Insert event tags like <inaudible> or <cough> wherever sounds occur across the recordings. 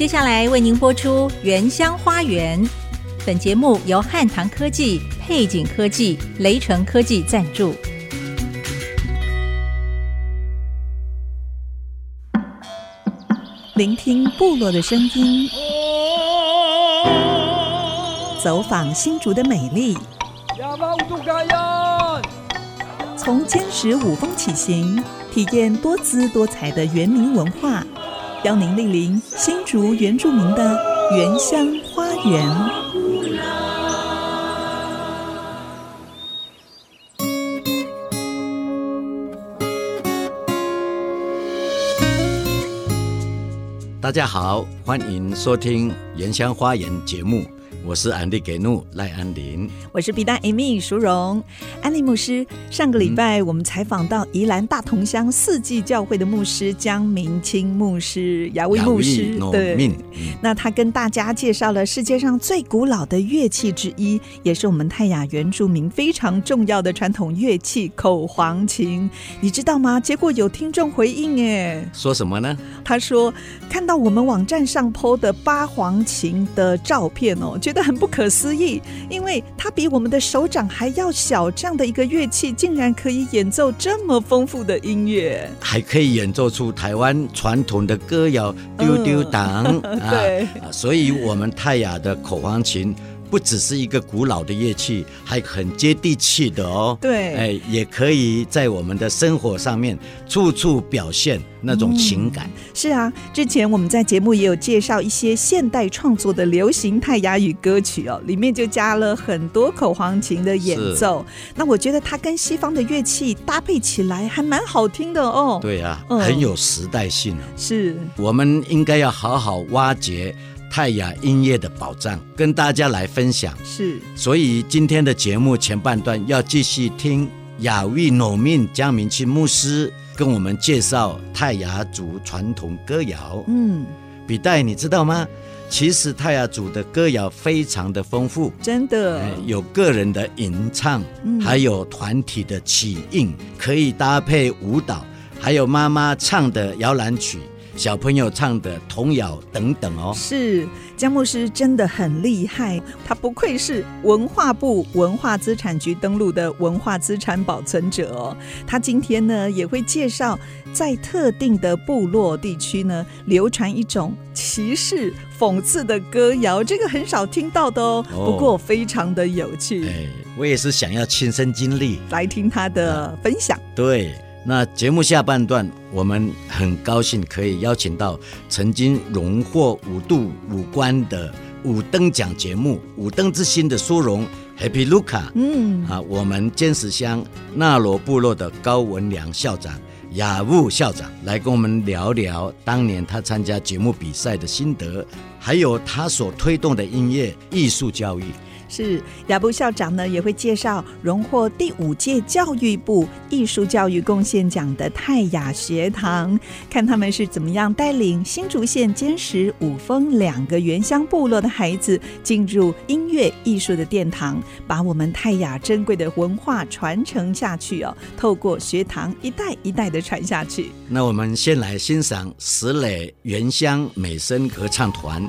接下来为您播出《原乡花园》。本节目由汉唐科技、配景科技、雷城科技赞助。聆听部落的声音，走访新竹的美丽。从坚实五峰起行，体验多姿多彩的原民文化，邀您莅临新竹原住民的原乡花园。大家好，欢迎收听《原乡花园》节目。我是安利给怒赖安林，我是比丹 Amy 淑荣。安利牧师，上个礼拜我们采访到宜兰大同乡四季教会的牧师江明清牧师，雅威牧师，对，嗯、那他跟大家介绍了世界上最古老的乐器之一，也是我们泰雅原住民非常重要的传统乐器——口簧琴。你知道吗？结果有听众回应，哎，说什么呢？他说看到我们网站上 PO 的八簧琴的照片哦，觉得很不可思议，因为它比我们的手掌还要小，这样的一个乐器竟然可以演奏这么丰富的音乐，还可以演奏出台湾传统的歌谣丢丢当。<laughs> 啊，所以我们泰雅的口簧琴。不只是一个古老的乐器，还很接地气的哦。对，哎，也可以在我们的生活上面处处表现那种情感。嗯，是啊，之前我们在节目也有介绍一些现代创作的流行泰雅语歌曲哦，里面就加了很多口簧琴的演奏。那我觉得它跟西方的乐器搭配起来还蛮好听的哦。对啊，嗯，很有时代性啊。是，我们应该要好好挖掘。泰雅音乐的宝藏，跟大家来分享。是，所以今天的节目前半段要继续听雅威农民江明清牧师跟我们介绍泰雅族传统歌谣。嗯，比代，你知道吗？其实泰雅族的歌谣非常的丰富，真的，有个人的吟唱，嗯、还有团体的起应，可以搭配舞蹈，还有妈妈唱的摇篮曲。小朋友唱的童谣等等哦，是江牧师真的很厉害，他不愧是文化部文化资产局登录的文化资产保存者哦。他今天呢也会介绍，在特定的部落地区呢流传一种歧视讽刺的歌谣，这个很少听到的哦，不过非常的有趣。哎，我也是想要亲身经历来听他的分享。对。那节目下半段，我们很高兴可以邀请到曾经荣获五度五冠的五灯奖节目《五灯之星》的殊荣 Happy Luca，嗯啊，我们尖石乡纳罗部落的高文良校长、雅务校长来跟我们聊聊当年他参加节目比赛的心得，还有他所推动的音乐艺术教育。是雅布校长呢，也会介绍荣获第五届教育部艺术教育贡献奖的泰雅学堂，看他们是怎么样带领新竹县尖石五峰两个原乡部落的孩子进入音乐艺术的殿堂，把我们泰雅珍贵的文化传承下去哦。透过学堂一代一代的传下去。那我们先来欣赏石磊原乡美声合唱团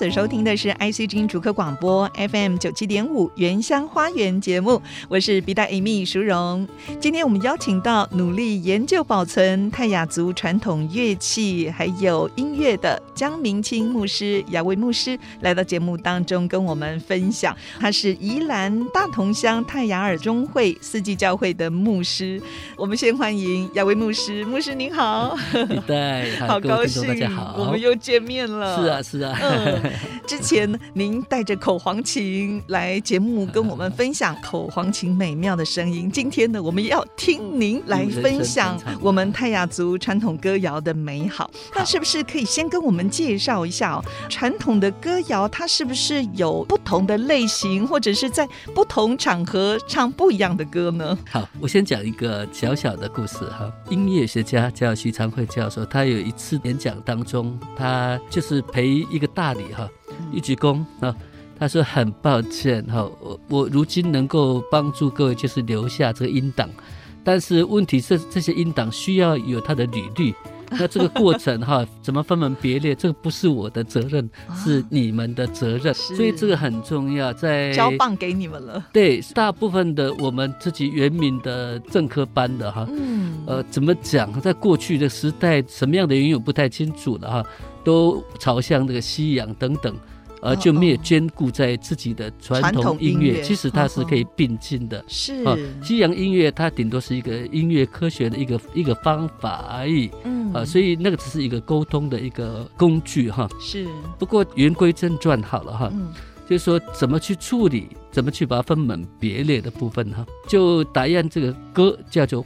所收听的是 IC 之音主客广播 FM 九七点五原乡花园节目，我是 B 大 Amy 淑荣。今天我们邀请到努力研究保存泰雅族传统乐器还有音乐的江明清牧师、雅威牧师来到节目当中跟我们分享。他是宜兰大同乡泰雅尔中会四季教会的牧师。我们先欢迎雅威牧师，牧师您好，<laughs> 对，<laughs> 好高兴，大家好，我们又见面了。是啊，是啊。嗯 <laughs> 之前您带着口簧琴来节目跟我们分享口簧琴美妙的声音。今天呢，我们要听您来分享我们泰雅族传统歌谣的美好。那是不是可以先跟我们介绍一下哦？传统的歌谣它是不是有不同的类型，或者是在不同场合唱不一样的歌呢？好，我先讲一个小小的故事哈。音乐学家叫徐长会教授，他有一次演讲当中，他就是陪一个大理哈。一鞠躬啊，他说很抱歉哈，我我如今能够帮助各位就是留下这个音档，但是问题是这些音档需要有它的履历，那这个过程哈 <laughs> 怎么分门别类，这个不是我的责任，是你们的责任，所以这个很重要，在交棒给你们了。<laughs> 对，大部分的我们自己原民的正科班的哈，嗯呃，怎么讲，在过去的时代，什么样的原因我不太清楚了哈，都朝向这个西洋等等。而就没有兼顾在自己的传统音乐，其实它是可以并进的。是啊，西洋音乐它顶多是一个音乐科学的一个一个方法而已。嗯啊，所以那个只是一个沟通的一个工具哈。是。不过言归正传好了哈。嗯。就是说，怎么去处理，怎么去把它分门别类的部分哈，就打样这个歌叫做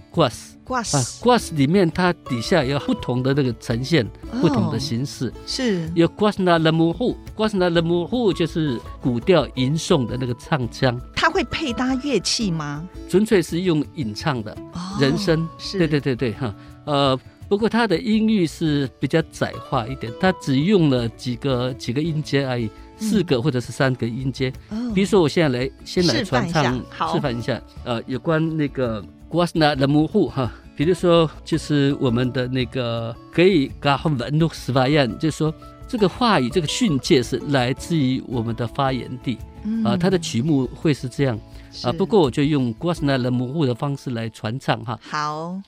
guas，guas，guas 里面它底下有不同的那个呈现，不同的形式，是。有 guasna lemuhu，guasna lemuhu 就是古调吟诵的那个唱腔，它会配搭乐器吗？纯粹是用吟唱的，人声。是，对对对对哈，呃，不过它的音域是比较窄化一点，它只用了几个几个音阶而已。四个或者是三个音阶，比如说我现在来先来传唱示范一下，呃，有关那个 Guasna Lemuhu 哈，比如说就是我们的那个可以 Gahwan 斯巴彦，就是说这个话语这个训诫是来自于我们的发源地，啊，它的曲目会是这样。啊，不过我就用 Guasna Lemuhu 的方式来传唱哈。好。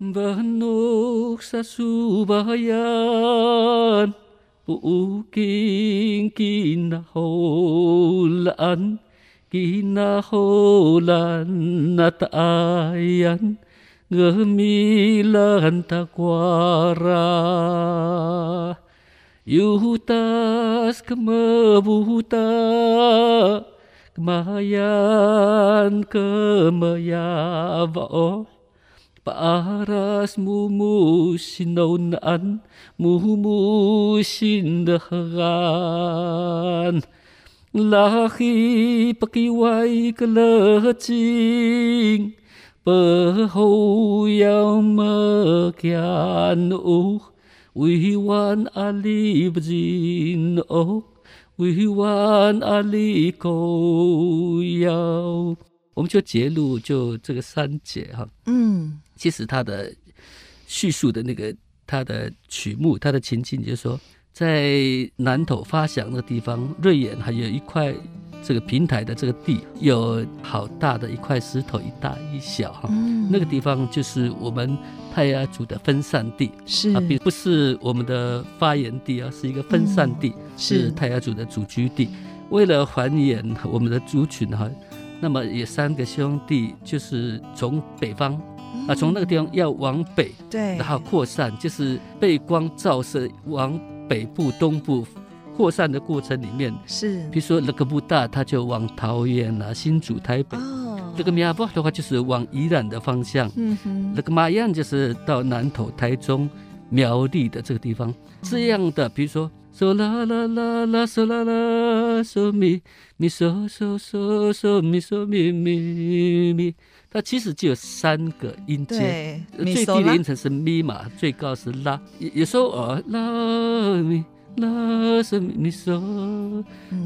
Kinahulan, Kinahulan at ayan Gamilan takwara. Yuhutas kemebuhuta Kemayan kemayabao Paaras mumusinaunan Mumusindahan Laki pakiway kalacing, pahoyang makiano, wiwan alibzin o, wiwan alikoyaw. 我们就节录就这个三节哈，嗯。其实他的叙述的那个他的曲目，他的情境，就是说，在南头发祥的地方，瑞岩还有一块这个平台的这个地，有好大的一块石头，一大一小哈。嗯、那个地方就是我们泰雅族的分散地，是啊，并不是我们的发源地啊，是一个分散地，嗯、是泰雅族的祖居地。为了还原我们的族群哈，那么有三个兄弟，就是从北方。啊，从那个地方要往北，对，然后扩散，就是被光照射往北部、东部扩散的过程里面，是，比如说那个布大，他就往桃园啊、新竹、台北；那、哦、个米亚布的话，就是往宜兰的方向；嗯哼，那个马样就是到南投、台中、苗栗的这个地方。嗯、这样的，比如说，嗦啦啦啦啦，嗦啦啦，嗦咪咪，嗦嗦嗦嗦咪嗦咪咪咪。它其实就有三个音阶，最低的音程是咪嘛，最高是拉。有时候哦，拉咪拉是咪嗦，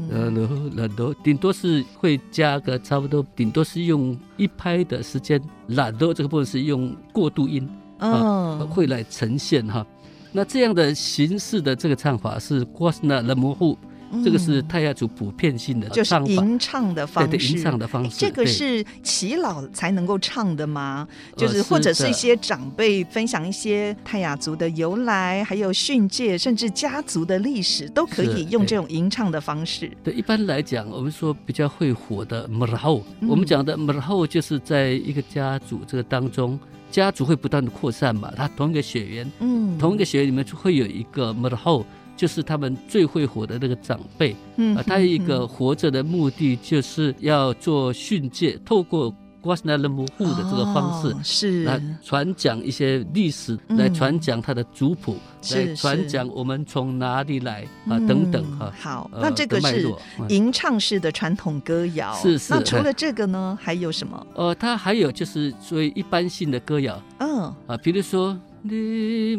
呃，拉哆，顶多是会加个差不多，顶多是用一拍的时间，拉哆这个部分是用过渡音啊，会来呈现哈。那这样的形式的这个唱法是瓜斯纳勒姆户。这个是泰雅族普遍性的唱法，就是吟唱的方式。对，吟唱的方式。这个是耆老才能够唱的吗？就是或者是一些长辈分享一些泰雅族的由来，还有训诫，甚至家族的历史，都可以用这种吟唱的方式。对，一般来讲，我们说比较会火的木拉后，我们讲的木拉后就是在一个家族这个当中，家族会不断的扩散嘛，它同一个血缘，嗯，同一个血缘里面就会有一个木拉后。就是他们最会火的那个长辈，嗯，啊，他一个活着的目的就是要做训诫，透过瓜斯纳勒姆户的这个方式，是来传讲一些历史，来传讲他的族谱，来传讲我们从哪里来啊等等哈。好，那这个是吟唱式的传统歌谣，是是。那除了这个呢，还有什么？呃，它还有就是属于一般性的歌谣，嗯啊，比如说。你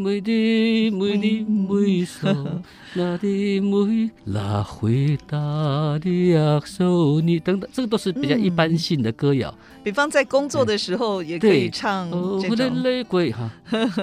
那的妹拉回答的亚索尼等等，这个都是比较一般性的歌谣。比方在工作的时候也可以唱这种。对，鬼哈，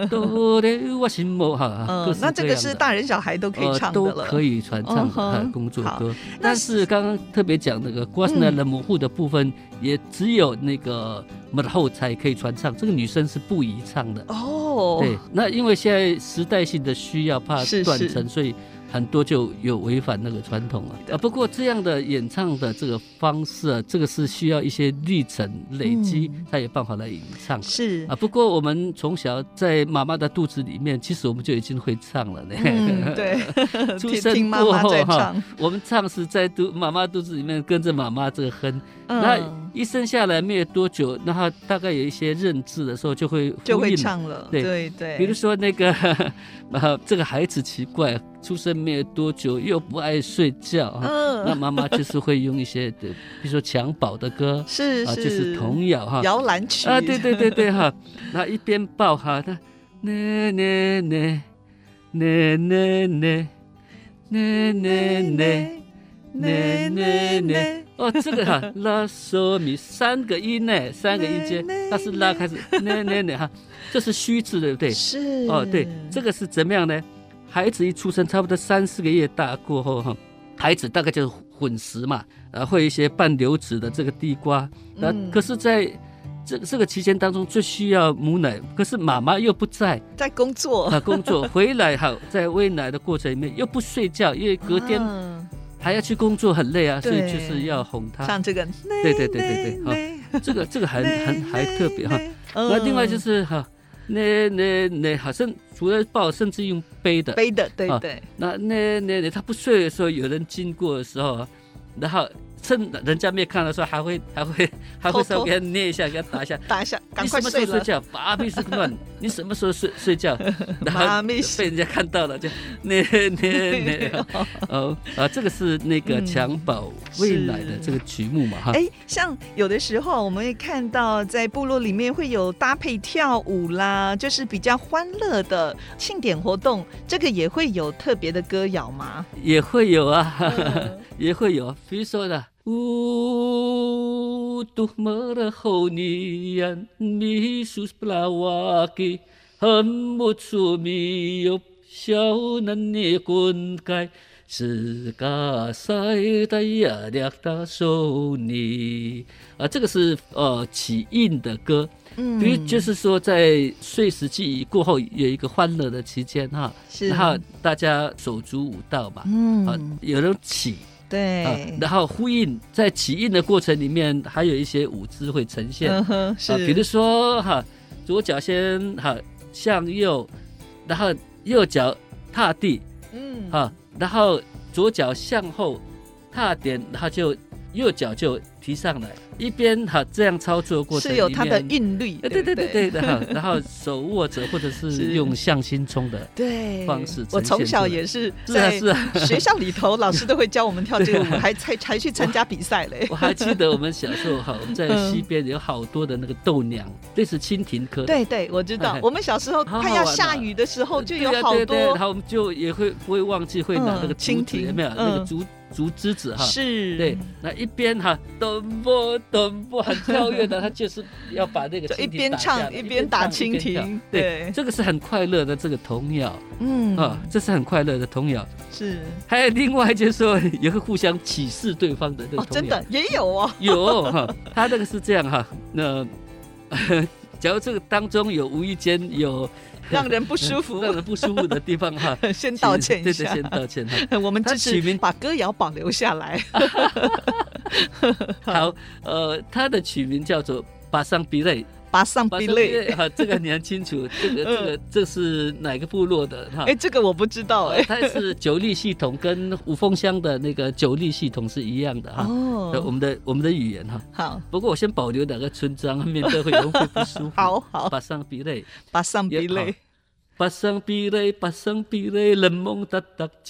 都得我心魔哈。<laughs> 嗯，那这个是大人小孩都可以唱的了，都可以传唱的工作歌。但是刚刚特别讲那个瓜斯纳勒姆户的部分，也只有那个。母后才可以传唱，这个女生是不宜唱的哦。对，那因为现在时代性的需要，怕断层，所以。很多就有违反那个传统了啊。不过这样的演唱的这个方式啊，这个是需要一些历程累积才有办法来演唱。是啊，不过我们从小在妈妈的肚子里面，其实我们就已经会唱了呢。嗯，对，<laughs> 出生过后哈，我们唱是在肚妈妈肚子里面跟着妈妈这个哼。那一生下来没有多久，那他大概有一些认知的时候，就会就会唱了。对。对对，比如说那个啊，<laughs> 这个孩子奇怪。出生没有多久，又不爱睡觉，嗯，那妈妈就是会用一些的，比如说襁褓的歌，是啊，就是童谣哈，摇篮曲。啊，对对对对哈，那一边抱哈，那呢呢呢呢呢呢呢呢呢呢呢，哦，这个哈 <laughs> 拉嗦咪三个音呢，三个音阶，它是拉开始呢呢呢哈，这是虚字对不对？是。哦，对，这个是怎么样呢？孩子一出生，差不多三四个月大过后，哈，孩子大概就是混食嘛，啊，会一些半流质的这个地瓜，那可是在这这个期间当中最需要母奶，可是妈妈又不在，在工作，啊，工作回来哈，在喂奶的过程里面又不睡觉，因为隔天还要去工作，很累啊，所以就是要哄他。像这个，对对对对对，好，<laughs> 这个这个很很 <laughs> 还特别哈，那另外就是哈。那那那好像除了抱，甚至用背的，背的，对对。那那那那他不睡的时候，有人经过的时候，然后。趁人家没看的时候，还会 <laughs> 还会还会稍微给他捏一下，给他打一下，<laughs> 打一下，赶快睡睡觉。爸比是乱，你什么时候睡睡觉？<laughs> 然后被人家看到了，就捏捏捏。哦啊，这个是那个襁褓喂奶的这个曲目嘛？哈。哎，像有的时候我们会看到在部落里面会有搭配跳舞啦，就是比较欢乐的庆典活动，这个也会有特别的歌谣吗？也会有啊。也会有，比如说的，呜，杜马拉侯尼安，米苏斯布拉瓦基，汉木苏米哟，小南尼昆凯，斯卡塞达亚达索尼。啊，这个是呃起印的歌，嗯，就是说在碎石记过后有一个欢乐的期间哈，是，然后大家手足舞蹈吧，嗯，啊，有人起。对、啊，然后呼应在起印的过程里面，还有一些舞姿会呈现，嗯、是、啊，比如说哈，左脚先哈向右，然后右脚踏地，嗯，哈，然后左脚向后踏点，然后就右脚就提上来。一边哈这样操作过程是有它的韵律，对对对对的哈，然后手握着或者是用向心冲的对方式。我从小也是在学校里头，老师都会教我们跳这个舞，<laughs> 还才才去参加比赛嘞。我还记得我们小时候 <laughs> 哈，在西边有好多的那个豆娘，类似蜻蜓科。对对，我知道。我们小时候快要下雨的时候就有好多，然后我们就也会不会忘记会拿那个蜻蜓有没有那个竹竹枝子哈？是对，那一边哈都。咚不咚不很跳跃的，他就是要把那个一边唱一边打蜻蜓，对，这个是很快乐的这个童谣，嗯。啊，这是很快乐的童谣，是。还有另外就是说，也会互相启示对方的那个童谣，真的？也有哦，有哈，他那个是这样哈，那 <laughs> 假如这个当中有无意间有。<laughs> 让人不舒服，<laughs> 让人不舒服的地方哈，<laughs> 先道歉一下，对对，先道歉哈。我们支持把歌谣保留下来。好，呃，他的曲名叫做《巴桑比类》，巴桑比类，啊，这个你很清楚，这个这个这是哪个部落的哈？哎，这个我不知道哎。它是九力系统，跟五峰乡的那个九力系统是一样的哈。哦，我们的我们的语言哈。好，不过我先保留两个村庄，免得会有会不舒服。好 <laughs> 好，巴桑比类，巴桑比类。巴桑比类，巴桑比类，人梦达达 <laughs>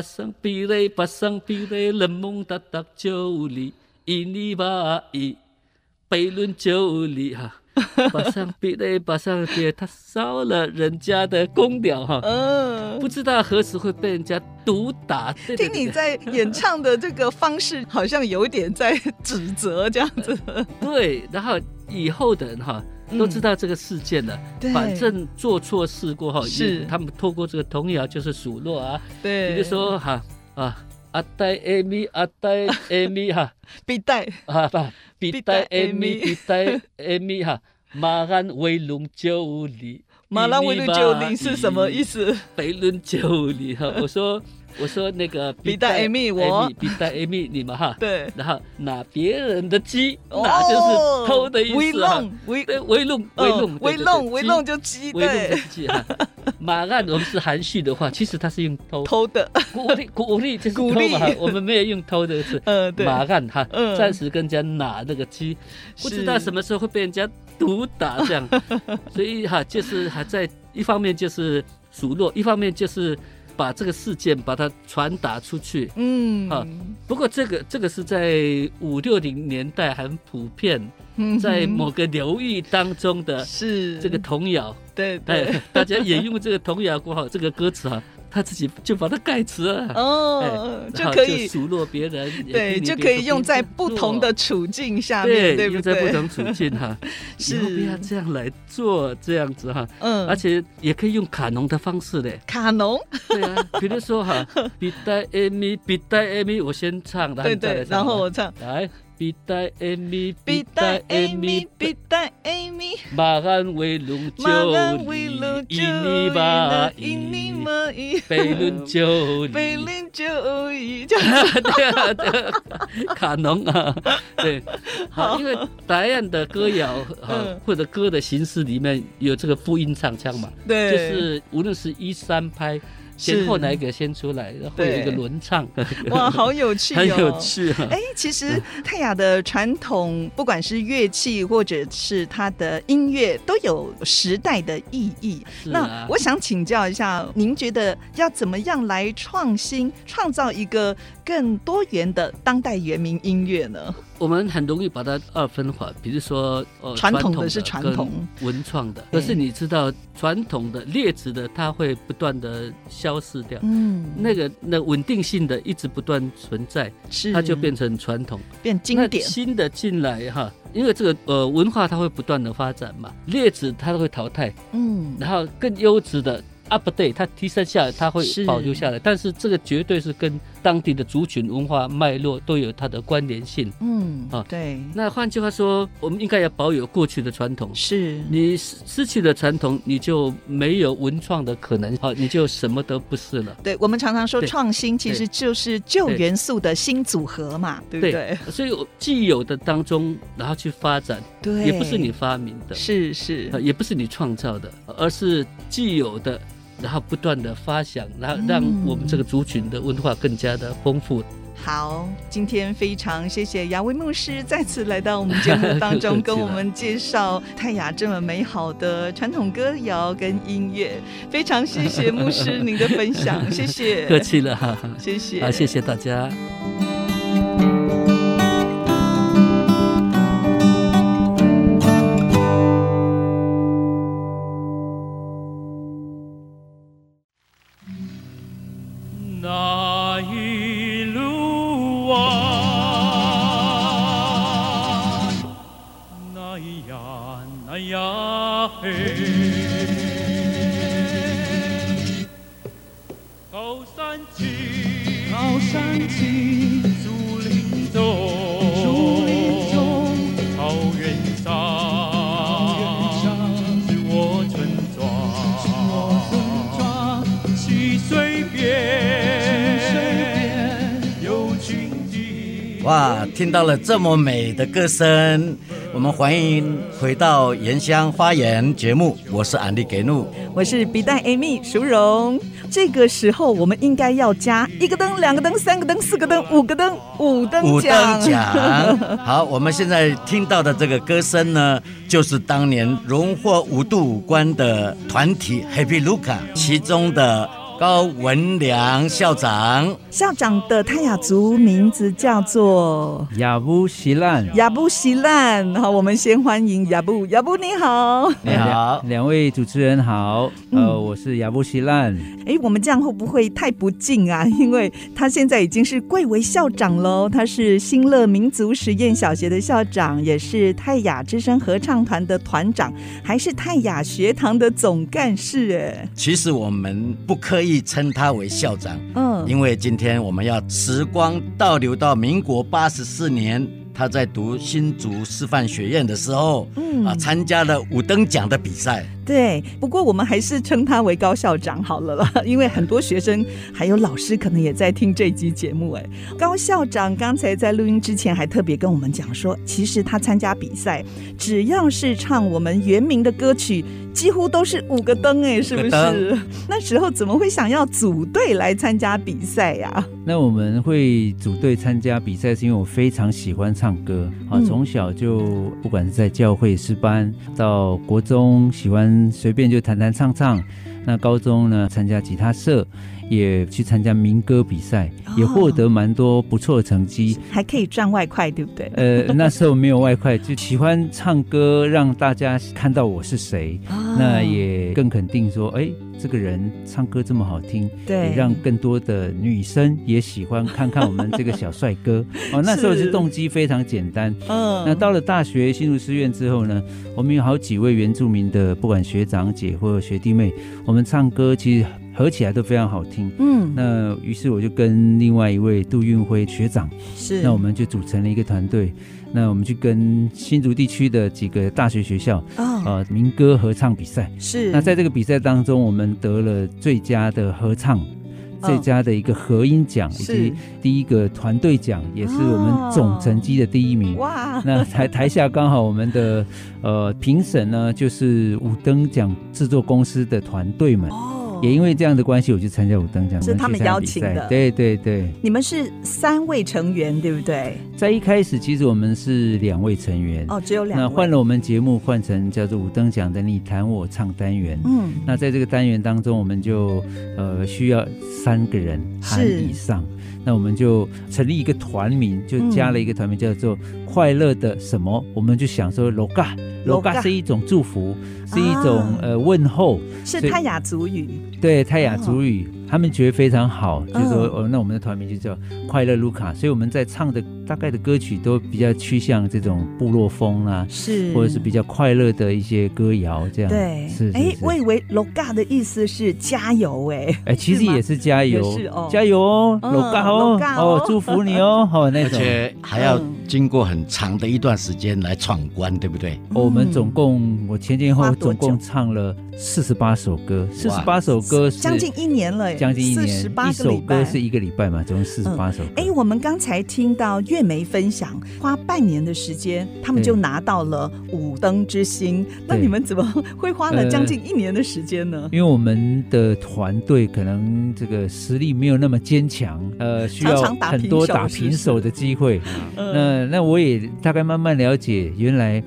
九里，一里八伊，北仑九里。巴桑比类，巴桑比类，人梦达达九里，一里八伊，北仑九里哈。巴上比类，巴上别，他烧了人家的公鸟哈，嗯，不知道何时会被人家毒打。听你在演唱的这个方式，好像有点在指责这样子。<laughs> 对，然后以后的人哈都知道这个事件了，反正做错事过后，是。他们透过这个童谣就是数落啊，对，你就说哈啊，阿呆艾米，阿呆艾米哈，<laughs> 比呆。啊不。比带艾米，比带艾米哈，马鞍威龙九里，马鞍威龙九里是什么意思？北仑九里哈，我说。我说那个比带 Amy，我。比带 Amy，你们哈，对，然后拿别人的鸡，那就是偷的意思哈，威弄，威弄，威弄，威弄，威弄就鸡，对，<laughs> 马鞍我们是含蓄的话，其实它是用偷，偷的，鼓励，鼓励就是偷嘛，我们没有用偷的字，<laughs> 嗯，对，马鞍哈，暂时跟人家拿那个鸡，不知道什么时候会被人家毒打这样，<laughs> 所以哈，就是还在一方面就是数落，一方面就是。把这个事件把它传达出去，嗯。啊，不过这个这个是在五六零年代很普遍，在某个流域当中的，是。这个童谣，对对，大家也用这个童谣过好这个歌词啊。他自己就把它盖词了哦，就可以数落别人，对，就可以用在不同的处境下面，对，用在不同处境哈，<laughs> 是不要这样来做，这样子哈，嗯，而且也可以用卡农的方式嘞，卡农，对啊，比如说哈，<laughs> 比带艾米，比带艾米，我先唱，对对，然后我唱，来。比带艾米，比带艾米，比带艾米。马鞍威龙九里，一里八伊，北仑九里，北仑九里。对啊，对，卡农啊，对，好，因为答案的歌谣啊，或者歌的形式里面有这个复音唱腔嘛，对，就是无论是一三拍。先后哪一个先出来，然后有一个轮唱，哇，好有趣哦，<laughs> 很有趣。啊！哎，其实泰雅的传统，不管是乐器或者是它的音乐，都有时代的意义。那我想请教一下，您觉得要怎么样来创新，创造一个更多元的当代原民音乐呢？我们很容易把它二分化，比如说，呃，传统的是传统，文创的。可是你知道，传统的劣质的，它会不断的消失掉。嗯，那个那稳定性的一直不断存在，是它就变成传统，变经典。新的进来哈，因为这个呃文化它会不断的发展嘛，劣质它都会淘汰。嗯，然后更优质的。update 它提升下来，它会保留下来，是，但是这个绝对是跟当地的族群文化脉络都有它的关联性。嗯，啊，对。那换句话说，我们应该要保有过去的传统。是，你失失去了传统，你就没有文创的可能，好，你就什么都不是了。对，我们常常说创新其实就是旧元素的新组合嘛，对，对不对？对，<laughs> 所以既有的当中，然后去发展，对，也不是你发明的，是是，也不是你创造的，而是既有的。然后不断的发想，然后让我们这个族群的文化更加的丰富。好，今天非常谢谢雅威牧师再次来到我们节目当中，跟我们介绍泰雅这么美好的传统歌谣跟音乐。非常谢谢牧师您的分享，谢谢。<laughs> 客气了哈，谢谢。好，谢谢大家。山青，高山青，竹林中。哇，听到了这么美的歌声，我们欢迎回到《原乡花园》节目。我是安利给怒，我是笔袋 Amy 淑荣。这个时候我们应该要加一个灯、两个灯、三个灯、四个灯、五个灯、五灯奖。五灯。好，我们现在听到的这个歌声呢，就是当年荣获五度五冠的团体 Happy Luka 其中的。高文良校长，校长的泰雅族名字叫做亚布西兰，亚布西兰。好，我们先欢迎亚布，亚布你好，你好，两位主持人好，呃，嗯、我是亚布西兰。哎，我们这样会不会太不敬啊？<laughs> 因为他现在已经是贵为校长喽，他是新乐民族实验小学的校长，也是泰雅之声合唱团的团长，还是泰雅学堂的总干事。哎，其实我们不可以。可以称他为校长，嗯，因为今天我们要时光倒流到民国八十四年。他在读新竹师范学院的时候，嗯啊，参加了五等奖的比赛。对，不过我们还是称他为高校长好了啦，因为很多学生还有老师可能也在听这集节目。哎，高校长刚才在录音之前还特别跟我们讲说，其实他参加比赛，只要是唱我们原名的歌曲，几乎都是五个灯，哎，是不是？那时候怎么会想要组队来参加比赛呀？那我们会组队参加比赛，是因为我非常喜欢唱歌啊，从小就不管是在教会诗班，到国中喜欢随便就弹弹唱唱，那高中呢参加吉他社。也去参加民歌比赛，也获得蛮多不错的成绩，还可以赚外快，对不对？呃，<laughs> 那时候没有外快，就喜欢唱歌，让大家看到我是谁，哦、那也更肯定说，哎，这个人唱歌这么好听，对，也让更多的女生也喜欢看看我们这个小帅哥。<laughs> 哦，那时候是动机非常简单。嗯，那到了大学新竹师院之后呢，我们有好几位原住民的，不管学长姐或者学弟妹，我们唱歌其实。合起来都非常好听，嗯，那于是我就跟另外一位杜运辉学长，是，那我们就组成了一个团队，那我们去跟新竹地区的几个大学学校，哦，呃，民歌合唱比赛，是，那在这个比赛当中，我们得了最佳的合唱，最佳的一个合音奖，以及第一个团队奖，也是我们总成绩的第一名，哇，那台 <laughs> 台下刚好我们的呃评审呢，就是五灯奖制作公司的团队们。也因为这样的关系，我就参加五等奖，是他们邀请的。对对对，你们是三位成员，对不对？在一开始，其实我们是两位成员哦，只有两位。那换了我们节目，换成叫做五等奖的你弹我唱单元。嗯，那在这个单元当中，我们就呃需要三个人含以上。那我们就成立一个团名，就加了一个团名叫做“快乐的什么”，我们就想说 “loga”，“loga” 是一种祝福，是一种呃问候，是泰雅族语。对，泰雅族语。他们觉得非常好，就说哦，那我们的团名就叫快乐卢卡，所以我们在唱的大概的歌曲都比较趋向这种部落风啊，是。或者是比较快乐的一些歌谣这样。对，是。哎，我以为 loga 的意思是加油，哎，哎，其实也是加油，是哦，加油哦，loga 哦，哦，祝福你哦，好那种。而且还要经过很长的一段时间来闯关，对不对？我们总共我前前后后总共唱了四十八首歌，四十八首歌，将近一年了。将近一年，一首歌是一个礼拜嘛，总共四十八首歌。哎、嗯，我们刚才听到月梅分享，花半年的时间，他们就拿到了五灯之星。那你们怎么会花了将近一年的时间呢？因为我们的团队可能这个实力没有那么坚强，呃，需要很多打平手的机会。<laughs> 那那我也大概慢慢了解，原来。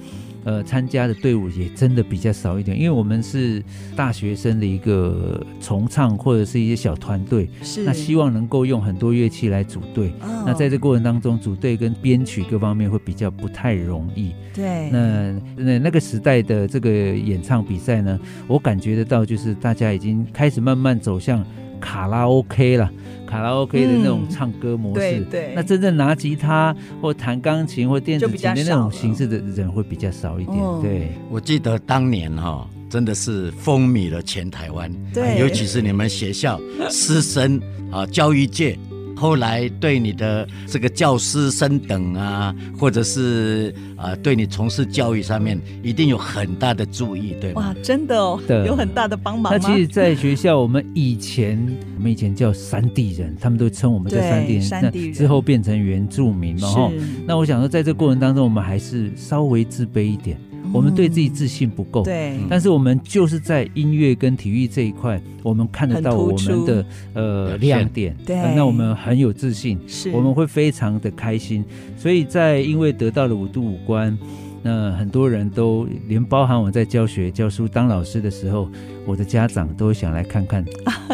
呃，参加的队伍也真的比较少一点，因为我们是大学生的一个重唱或者是一些小团队，是那希望能够用很多乐器来组队。哦、那在这过程当中，组队跟编曲各方面会比较不太容易。对，那那那个时代的这个演唱比赛呢，我感觉得到，就是大家已经开始慢慢走向卡拉 OK 了。卡拉 OK 的那种唱歌模式，嗯、对，对，那真正拿吉他或弹钢琴或电子琴的那种形式的人会比较少一点。哦、对，我记得当年哈、哦，真的是风靡了全台湾，对，尤其是你们学校师生啊，教育界。后来对你的这个教师升等啊，或者是啊、呃，对你从事教育上面，一定有很大的注意，对吗？哇，真的哦，对，有很大的帮忙。那其实，在学校，我们以前我们以前叫山地人，他们都称我们叫山地人。山地人之后变成原住民了，哈。那我想说，在这过程当中，我们还是稍微自卑一点。我们对自己自信不够，对，但是我们就是在音乐跟体育这一块，我们看得到我们的呃亮点，对，那我们很有自信，是，我们会非常的开心，所以在因为得到了五度五关。那很多人都连包含我在教学、教书、当老师的时候，我的家长都想来看看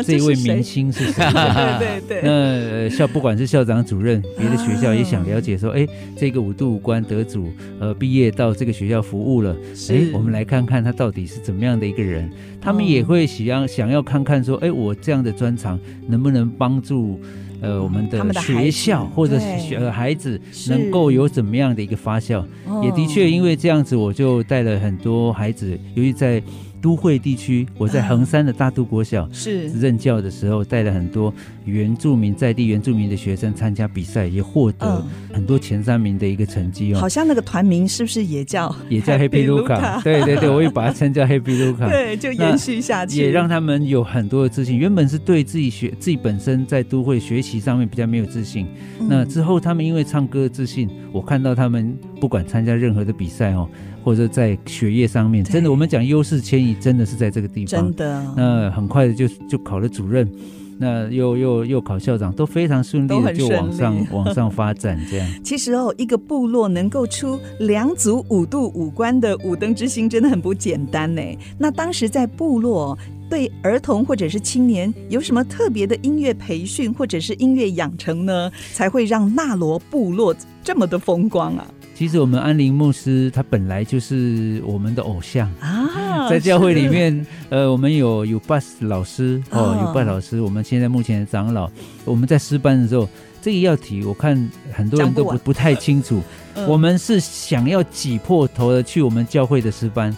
这一位明星是谁。<laughs> 对对对。那校不管是校长、主任，别的学校也想了解说，哎，这个五度五关得主，呃，毕业到这个学校服务了，哎，我们来看看他到底是怎么样的一个人。他们也会想要想要看看说，哎，我这样的专长能不能帮助。呃，我们的学校或者学呃孩子能够有怎么样的一个发酵，也的确因为这样子，我就带了很多孩子，由于在。都会地区，我在横山的大都国小是任教的时候，带了很多原住民在地原住民的学生参加比赛，也获得很多前三名的一个成绩哦。好像那个团名是不是也叫也叫 <laughs> Happy Luka？对对对，我也把它称叫 Happy Luka。<laughs> 对，就延续下去，也让他们有很多的自信。原本是对自己学自己本身在都会学习上面比较没有自信，那之后他们因为唱歌的自信，我看到他们不管参加任何的比赛哦。或者在学业上面，真的，我们讲优势迁移，真的是在这个地方。真的，那很快的就就考了主任，那又又又考校长，都非常顺利的就往上 <laughs> 往上发展。这样，<laughs> 其实哦，一个部落能够出两组五度五官的五灯之星，真的很不简单呢。那当时在部落对儿童或者是青年有什么特别的音乐培训或者是音乐养成呢？才会让纳罗部落这么的风光啊？其实我们安林牧师他本来就是我们的偶像啊，<laughs> 在教会里面，呃，我们有有 bus 老师哦，有巴老师，我们现在目前的长老，我们在师班的时候，这个要提，我看很多人都不不太清楚，我们是想要挤破头的去我们教会的师班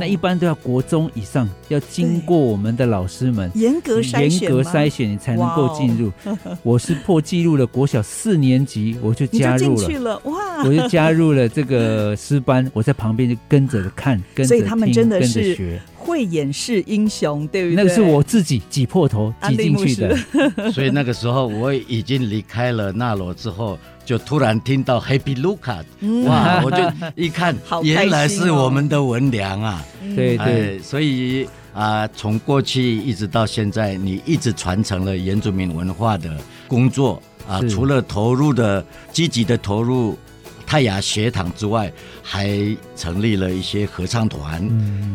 那一般都要国中以上，要经过我们的老师们严格筛选，严格筛选你才能够进入。<laughs> 我是破纪录的国小四年级，我就加入了，了哇！我就加入了这个师班，我在旁边就跟着看，<laughs> 跟着听，跟着学。慧眼识英雄，对不对？那个是我自己挤破头挤进去的。<laughs> 所以那个时候我已经离开了纳罗之后。就突然听到 Happy Luka，哇！我就一看，<laughs> 原来是我们的文良啊！对对，所以啊，从过去一直到现在，你一直传承了原住民文化的工作啊。除了投入的积极的投入泰雅学堂之外，还成立了一些合唱团，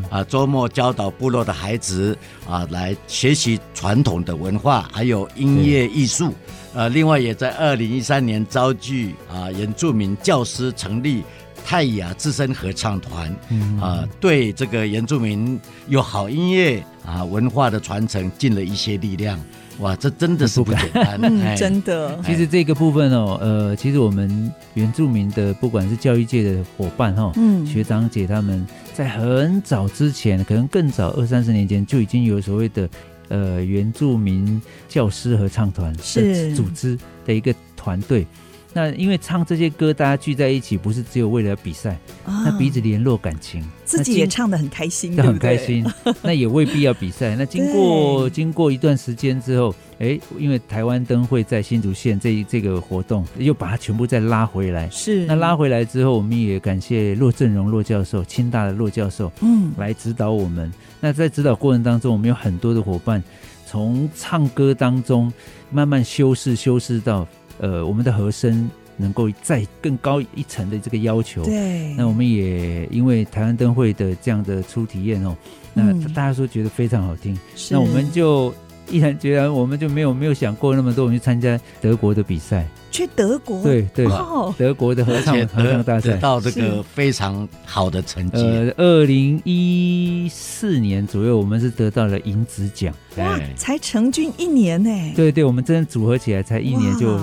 啊，周末教导部落的孩子啊，来学习传统的文化，还有音乐艺术。呃，另外也在二零一三年召集啊原住民教师成立泰雅资深合唱团，嗯、啊，对这个原住民有好音乐啊文化的传承尽了一些力量。哇，这真的是不简单，嗯、真的。其实这个部分哦，呃，其实我们原住民的不管是教育界的伙伴哈、哦，嗯，学长姐他们在很早之前，可能更早二三十年前就已经有所谓的。呃，原住民教师合唱团是组织的一个团队。那因为唱这些歌，大家聚在一起，不是只有为了比赛，啊、那彼此联络感情，自己也唱的很开心，<laughs> 很开心。那也未必要比赛。那经过 <laughs> 经过一段时间之后，哎，因为台湾灯会在新竹县这这个活动，又把它全部再拉回来。是。那拉回来之后，我们也感谢骆振荣骆教授，清大的骆教授，嗯，来指导我们。那在指导过程当中，我们有很多的伙伴，从唱歌当中慢慢修饰，修饰到。呃，我们的和声能够再更高一层的这个要求，对，那我们也因为台湾灯会的这样的初体验哦，那大家说觉得非常好听，嗯、那我们就毅然决然，我们就没有没有想过那么多，我们去参加德国的比赛。去德国，对对，德国的合唱合唱大赛得到这个非常好的成绩。呃，二零一四年左右，我们是得到了银子奖。哇，才成军一年呢？对对，我们真的组合起来才一年就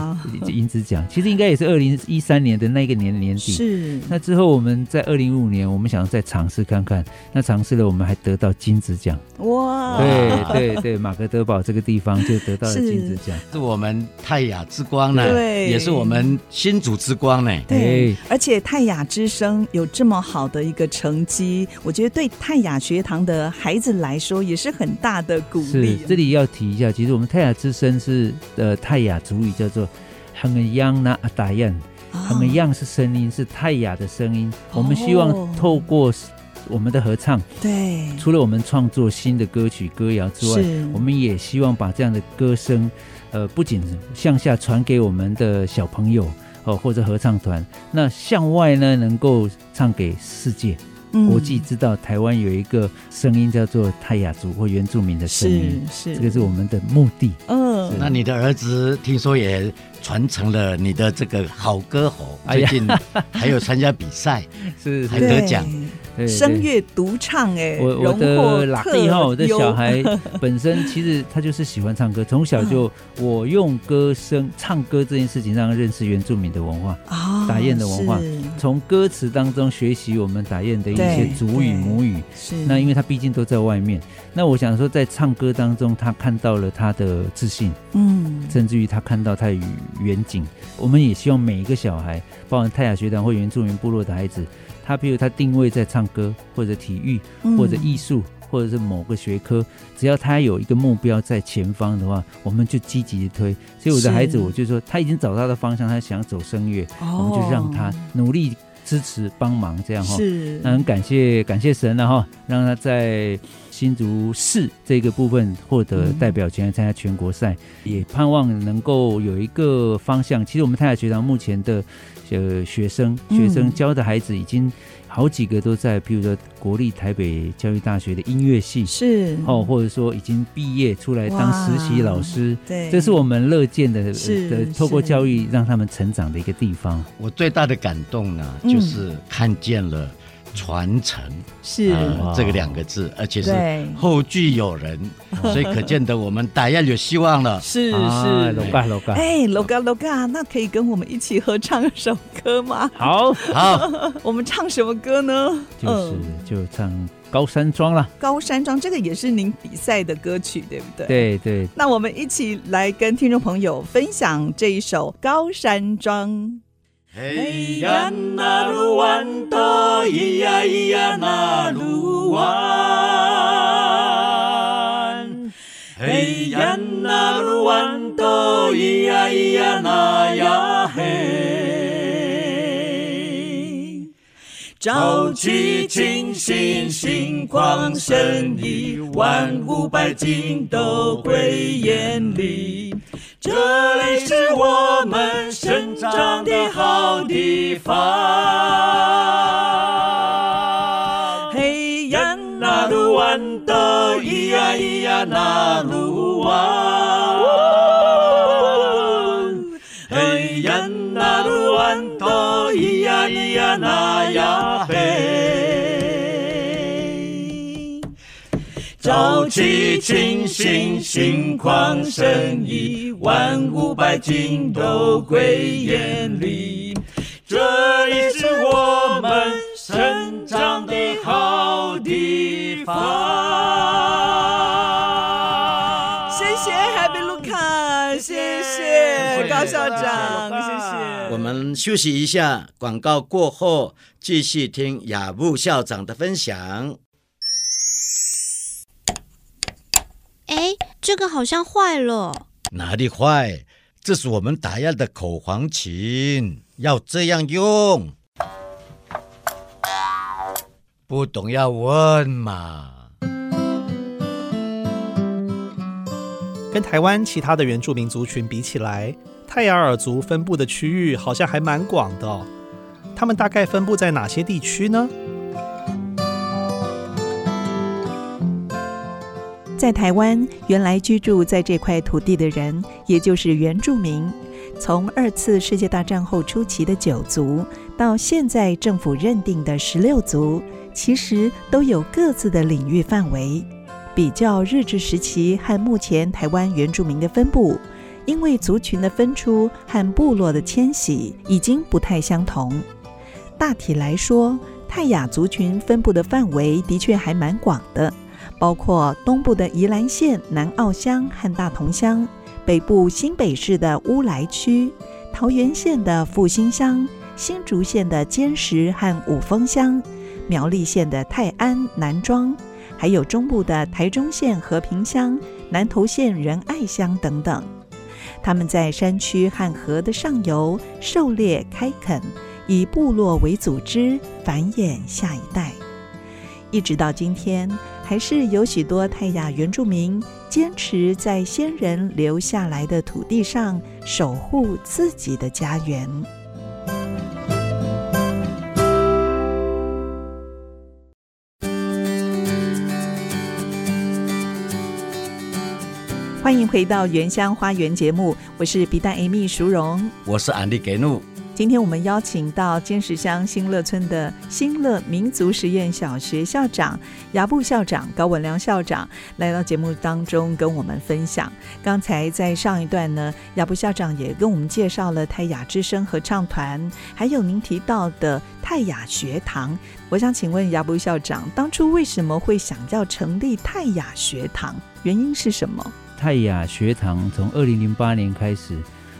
银子奖。其实应该也是二零一三年的那个年年底。是。那之后我们在二零一五年，我们想要再尝试看看。那尝试了，我们还得到金子奖。哇！对对对，马格德堡这个地方就得到了金子奖，是我们泰雅之光呢，对，也是我们新竹之光呢。对，而且泰雅之声有这么好的一个成绩，我觉得对泰雅学堂的孩子来说也是很大的鼓励。这里要提一下，其实我们泰雅之声是呃泰雅族语叫做“哼样那阿达样”，哼样是声音，是泰雅的声音。我们希望透过我们的合唱，对，除了我们创作新的歌曲歌谣之外，我们也希望把这样的歌声，呃，不仅向下传给我们的小朋友哦，或者合唱团，那向外呢，能够唱给世界。国际知道台湾有一个声音叫做泰雅族或原住民的声音，是是，这个是我们的目的。嗯，那你的儿子听说也传承了你的这个好歌喉，最近还有参加比赛，<laughs> 是还得奖。声乐独唱哎，我我的拉弟哈，我的小孩 <laughs> 本身其实他就是喜欢唱歌，从小就我用歌声唱歌这件事情让他认识原住民的文化啊，打雁的文化，从歌词当中学习我们打雁的一些族语母语。是，那因为他毕竟都在外面，那我想说在唱歌当中他看到了他的自信，嗯，甚至于他看到他的远景。我们也希望每一个小孩，包含泰雅学堂或原住民部落的孩子。他比如他定位在唱歌或者体育或者艺术或者是某个学科，只要他有一个目标在前方的话，我们就积极的推。所以我的孩子，我就说他已经找到他的方向，他想走声乐，我们就让他努力支持帮忙，这样哈。是，那很感谢感谢神了哈，让他在新竹市这个部分获得代表权来参加全国赛，也盼望能够有一个方向。其实我们泰雅学堂目前的。呃，学生学生教的孩子已经好几个都在，譬如说国立台北教育大学的音乐系是哦，或者说已经毕业出来当实习老师，对，这是我们乐见的，是的，透过教育让他们成长的一个地方。我最大的感动呢，就是看见了。传承是、呃、这个两个字，而且是后继有人，<laughs> 所以可见得我们大家有希望了。是 <laughs> 是，楼嘎楼嘎，哎，楼嘎楼嘎，那可以跟我们一起合唱一首歌吗？好 <laughs> 好，我们唱什么歌呢？就是就唱《高山庄》了。高山庄这个也是您比赛的歌曲，对不对？对对。那我们一起来跟听众朋友分享这一首《高山庄》。嘿呀那鲁湾多咿呀咿呀那鲁湾，嘿呀那鲁湾多咿呀咿呀那呀嘿，朝气清新心旷神怡，万物百景都归眼里。这里是我们生长的好地方。嘿呀，那鲁湾都咿呀咿呀那鲁湾。那呀嘿。朝气清新，心旷神怡，万物百景都归眼里。这里是我们生长的好地方。校长，谢谢。我们休息一下，广告过后继续听雅布校长的分享。哎，这个好像坏了。哪里坏？这是我们打雁的口簧琴，要这样用。不懂要问嘛。跟台湾其他的原住民族群比起来，泰雅尔族分布的区域好像还蛮广的哦。他们大概分布在哪些地区呢？在台湾，原来居住在这块土地的人，也就是原住民，从二次世界大战后初期的九族，到现在政府认定的十六族，其实都有各自的领域范围。比较日治时期和目前台湾原住民的分布，因为族群的分出和部落的迁徙已经不太相同。大体来说，泰雅族群分布的范围的确还蛮广的，包括东部的宜兰县南澳乡和大同乡，北部新北市的乌来区，桃园县的复兴乡，新竹县的尖石和五峰乡，苗栗县的泰安南庄。还有中部的台中县和平乡、南投县仁爱乡等等，他们在山区和河的上游狩猎、开垦，以部落为组织繁衍下一代。一直到今天，还是有许多泰雅原住民坚持在先人留下来的土地上守护自己的家园。欢迎回到《原乡花园》节目，我是比达 Amy 淑荣，我是安迪给怒。今天我们邀请到尖石乡新乐村的新乐民族实验小学校长雅布校长高文良校长来到节目当中跟我们分享。刚才在上一段呢，雅布校长也跟我们介绍了泰雅之声合唱团，还有您提到的泰雅学堂。我想请问雅布校长，当初为什么会想要成立泰雅学堂？原因是什么？泰雅学堂从二零零八年开始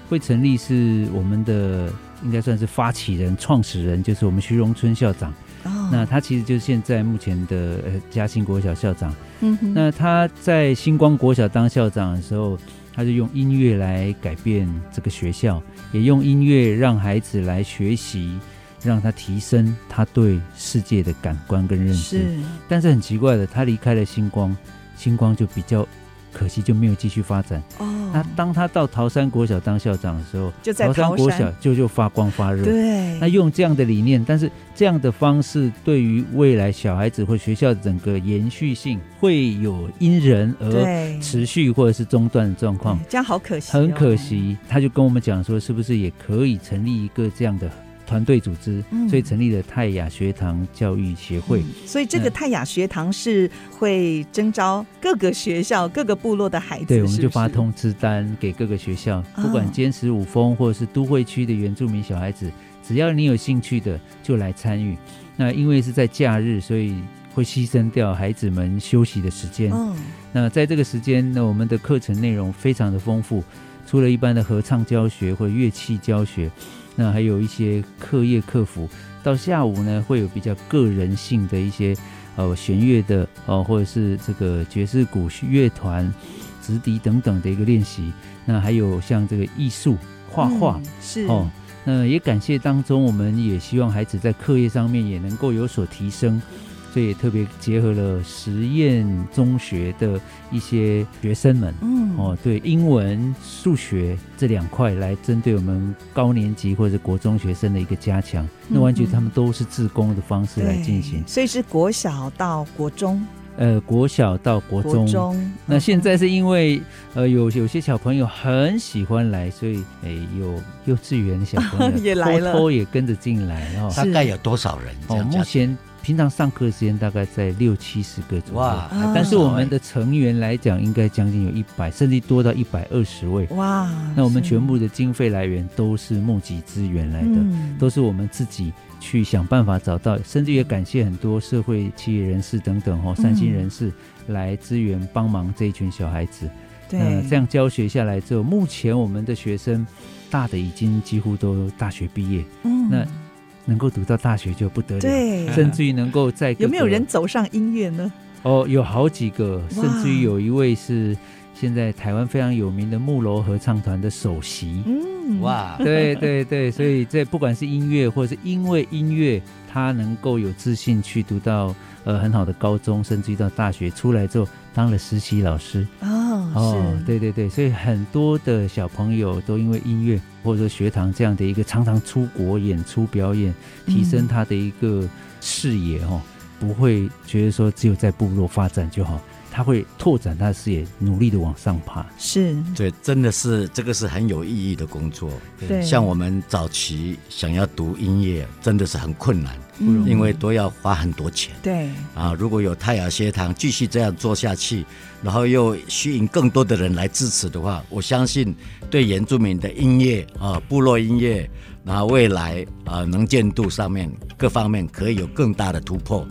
会成立，是我们的应该算是发起人、创始人，就是我们徐荣春校长。哦，那他其实就是现在目前的呃嘉兴国小校长。嗯哼，那他在星光国小当校长的时候，他就用音乐来改变这个学校，也用音乐让孩子来学习，让他提升他对世界的感官跟认识。是，但是很奇怪的，他离开了星光，星光就比较。可惜就没有继续发展。哦，那当他到桃山国小当校长的时候，就在桃山国小就就发光发热。对，那用这样的理念，但是这样的方式对于未来小孩子或学校整个延续性会有因人而持续或者是中断的状况。这样好可惜，很可惜。他就跟我们讲说，是不是也可以成立一个这样的？团队组织，所以成立了泰雅学堂教育协会。嗯、所以这个泰雅学堂是会征招各个学校、各个部落的孩子。对，我们就发通知单给各个学校，不管坚石五峰或者是都会区的原住民小孩子，只要你有兴趣的，就来参与。那因为是在假日，所以会牺牲掉孩子们休息的时间。嗯，那在这个时间，那我们的课程内容非常的丰富，除了一般的合唱教学或乐器教学。那还有一些课业客服，到下午呢会有比较个人性的一些呃弦乐的哦、呃，或者是这个爵士鼓乐团、直笛等等的一个练习。那还有像这个艺术画画、嗯、是哦，那也感谢当中，我们也希望孩子在课业上面也能够有所提升。所以也特别结合了实验中学的一些学生们，嗯，哦，对，英文、数学这两块来针对我们高年级或者国中学生的一个加强，那完全他们都是自工的方式来进行。所以是国小到国中，呃，国小到国中。国中。那现在是因为呃有有些小朋友很喜欢来，所以哎有幼稚园的小朋友 <laughs> 也来了，偷偷也跟着进来，然后大概有多少人？哦，目前。平常上课时间大概在六七十个左右，哇！但是我们的成员来讲，应该将近有一百，甚至多到一百二十位。哇！那我们全部的经费来源都是募集资源来的，嗯、都是我们自己去想办法找到，甚至也感谢很多社会企业人士等等哦，善心人士来支援帮忙这一群小孩子。对、嗯，这样教学下来之后，目前我们的学生大的已经几乎都大学毕业。嗯，那。能够读到大学就不得了，对，甚至于能够在有没有人走上音乐呢？哦，有好几个，甚至于有一位是现在台湾非常有名的木楼合唱团的首席。嗯，哇，对对对，所以这不管是音乐，或者是因为音乐，他能够有自信去读到呃很好的高中，甚至于到大学出来之后当了实习老师。哦，哦，对对对，所以很多的小朋友都因为音乐。或者说学堂这样的一个常常出国演出表演，提升他的一个视野哦，不会觉得说只有在部落发展就好，他会拓展他的视野，努力的往上爬。是，对，真的是这个是很有意义的工作。对，像我们早期想要读音乐，真的是很困难，嗯，因为都要花很多钱。对，啊，如果有泰雅学堂继续这样做下去，然后又吸引更多的人来支持的话，我相信对原住民的音乐啊，部落音乐。然后未来啊，能见度上面各方面可以有更大的突破。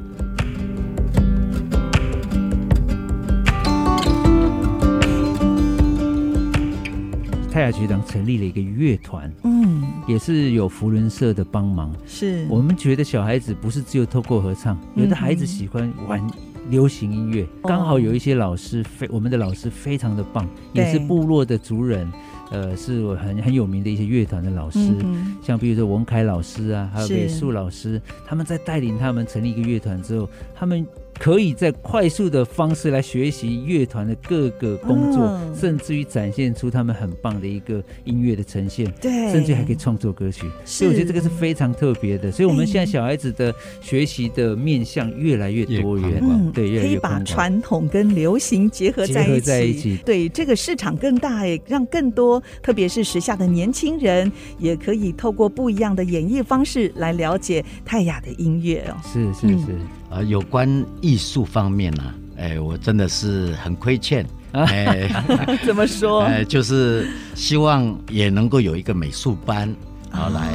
泰雅学长成立了一个乐团，嗯，也是有福伦社的帮忙。是我们觉得小孩子不是只有透过合唱，有的孩子喜欢玩流行音乐，刚好有一些老师非我们的老师非常的棒，也是部落的族人。呃，是很很有名的一些乐团的老师，嗯、像比如说文凯老师啊，还有美术老师，他们在带领他们成立一个乐团之后，他们。可以在快速的方式来学习乐团的各个工作，嗯，甚至于展现出他们很棒的一个音乐的呈现。对，甚至还可以创作歌曲。所以我觉得这个是非常特别的。所以我们现在小孩子的学习的面向越来越多元，嗯，对，越来越可以把传统跟流行结合在一起。在一起，对，这个市场更大，也让更多，特别是时下的年轻人，也可以透过不一样的演绎方式来了解泰雅的音乐哦。是是是。嗯呃，有关艺术方面呢、啊，哎，我真的是很亏欠，哎，<laughs> 怎么说？<laughs> 哎，就是希望也能够有一个美术班，啊，来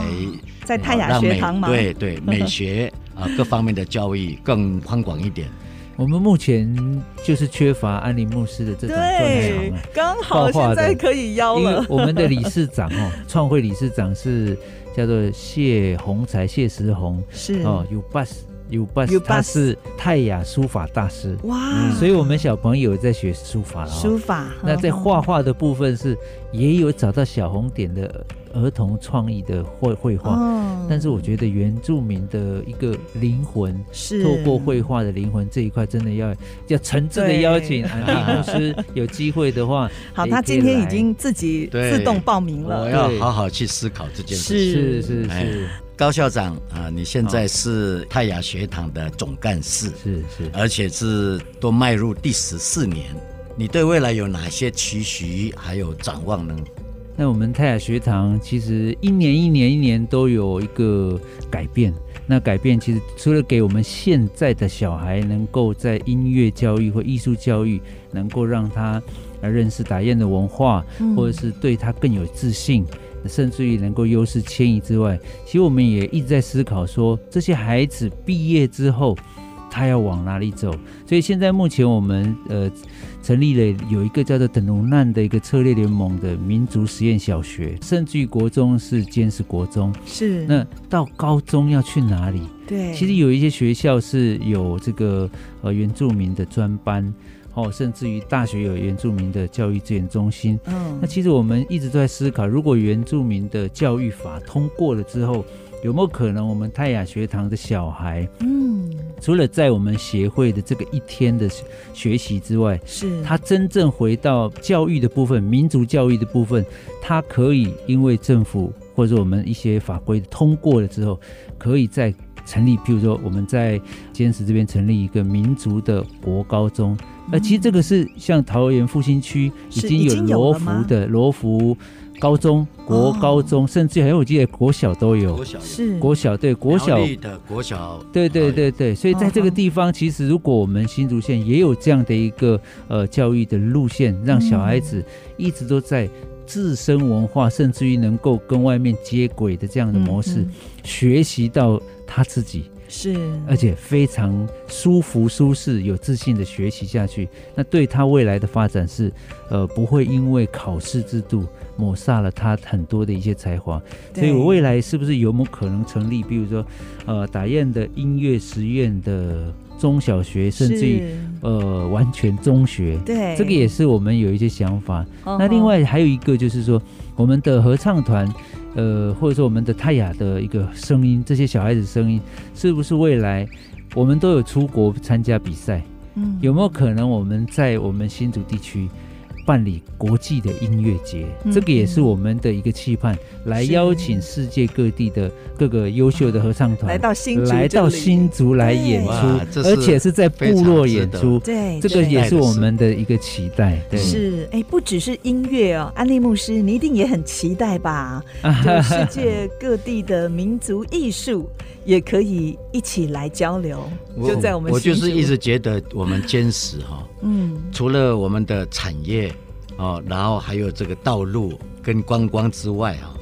在泰雅学堂嘛，对对，<laughs> 美学啊各方面的教育更宽广一点。我们目前就是缺乏安林牧师的这种专长，刚好现在可以邀了。我们的理事长哦，创会理事长是叫做谢宏才，谢石宏是哦，有 bus。有巴斯，他是泰雅书法大师。哇、嗯，所以我们小朋友在学书法了。书法，那在画画的部分是也有找到小红点的儿童创意的绘绘画，但是我觉得原住民的一个灵魂是。透过绘画的灵魂这一块，真的要要诚挚的邀请安迪牧师 <laughs> 有机会的话，好，他今天已经自己自动报名了，我要好好去思考这件事。是是是。是高校长啊，你现在是泰雅学堂的总干事，是是，而且是都迈入第十四年，你对未来有哪些期许还有展望呢？那我们泰雅学堂其实一年一年一年都有一个改变，那改变其实除了给我们现在的小孩能够在音乐教育或艺术教育，能够让他来认识打雁的文化，嗯，或者是对他更有自信。甚至于能够优势迁移之外，其实我们也一直在思考说，这些孩子毕业之后，他要往哪里走？所以现在目前我们呃成立了有一个叫做“等龙难”的一个策略联盟的民族实验小学，甚至于国中是兼是国中，是那到高中要去哪里？对，其实有一些学校是有这个呃原住民的专班。哦，甚至于大学有原住民的教育资源中心。嗯，那其实我们一直都在思考，如果原住民的教育法通过了之后，有没有可能我们泰雅学堂的小孩，嗯，除了在我们协会的这个一天的学习之外，是他真正回到教育的部分，民族教育的部分，他可以因为政府或者我们一些法规通过了之后，可以在成立，譬如说我们在坚持这边成立一个民族的国高中。呃，其实这个是像桃园复兴区已经有罗浮的罗浮高中、国高中，哦、甚至还有我记得国小都有，是。国小对国小的国小，对对对对，所以在这个地方，其实如果我们新竹县也有这样的一个呃教育的路线，让小孩子一直都在自身文化，甚至于能够跟外面接轨的这样的模式，嗯嗯。学习到他自己。是，而且非常舒服、舒适、有自信的学习下去，那对他未来的发展是，呃，不会因为考试制度抹杀了他很多的一些才华。所以我未来是不是有没有可能成立，比如说，呃，打雁的音乐实验的中小学，甚至于呃完全中学？对，这个也是我们有一些想法。那另外还有一个就是说，我们的合唱团。呃，或者说我们的泰雅的一个声音，这些小孩子声音，是不是未来我们都有出国参加比赛？嗯，有没有可能我们在我们新竹地区办理国际的音乐节，嗯、这个也是我们的一个期盼，来邀请世界各地的各个优秀的合唱团来到新竹来到新竹来演出，而且是在部落演出。对，这个也是我们的一个期待。对，是哎，不只是音乐哦，安利牧师，你一定也很期待吧？就世界各地的民族艺术也可以一起来交流。就在我们，我就是一直觉得我们坚持哈，嗯，除了我们的产业哦，然后还有这个道路跟观光之外啊，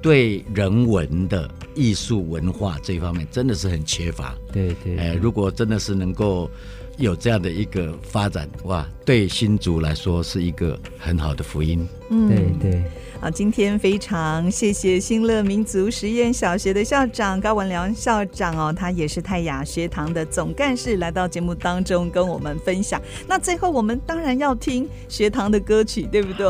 对人文的艺术文化这一方面真的是很缺乏。对对，哎，如果真的是能够有这样的一个发展，哇，对新竹来说是一个很好的福音。嗯，对对。好，今天非常谢谢新乐民族实验小学的校长高文良校长哦，他也是泰雅学堂的总干事，来到节目当中跟我们分享。那最后我们当然要听学堂的歌曲，对不对？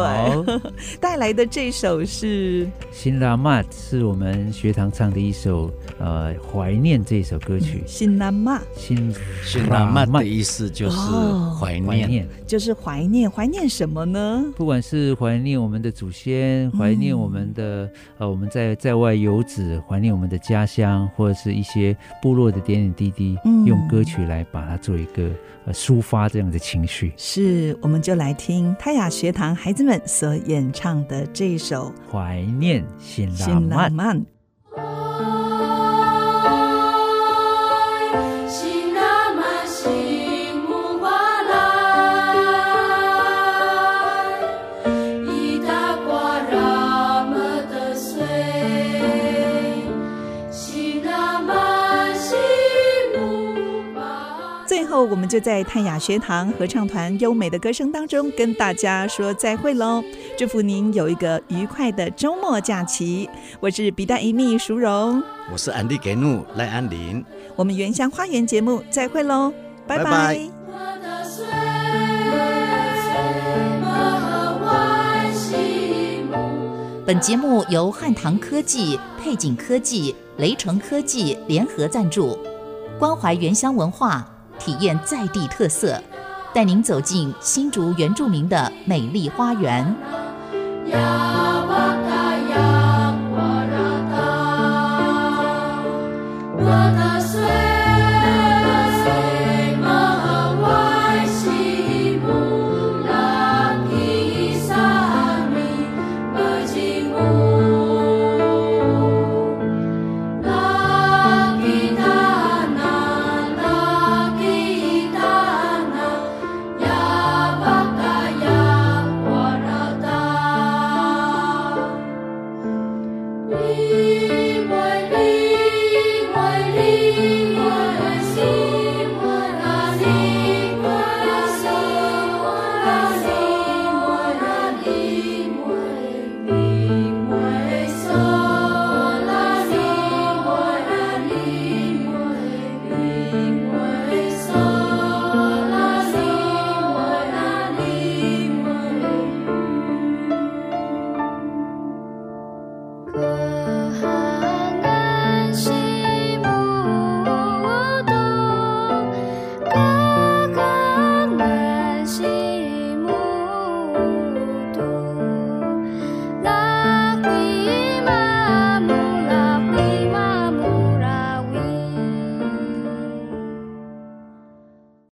<laughs> 带来的这首是《新拉玛》，是我们学堂唱的一首呃怀念这首歌曲。新拉玛，新新拉玛的意思就是怀念，哦、怀念就是怀念，怀念什么呢？不管是怀念我们的祖先。怀念我们的呃，我们在在外游子，怀念我们的家乡，或者是一些部落的点点滴滴，嗯、用歌曲来把它做一个呃抒发这样的情绪。是，我们就来听泰雅学堂孩子们所演唱的这一首《怀念新拉曼》。后，我们就在泰雅学堂合唱团优美的歌声当中跟大家说再会喽！祝福您有一个愉快的周末假期。我是比达一蜜淑荣，我是安迪给怒赖安林。我们原乡花园节目再会喽，拜拜。拜拜。本节目由汉唐科技、配景科技、雷城科技联合赞助，关怀原乡文化。体验在地特色，带您走进新竹原住民的美丽花园。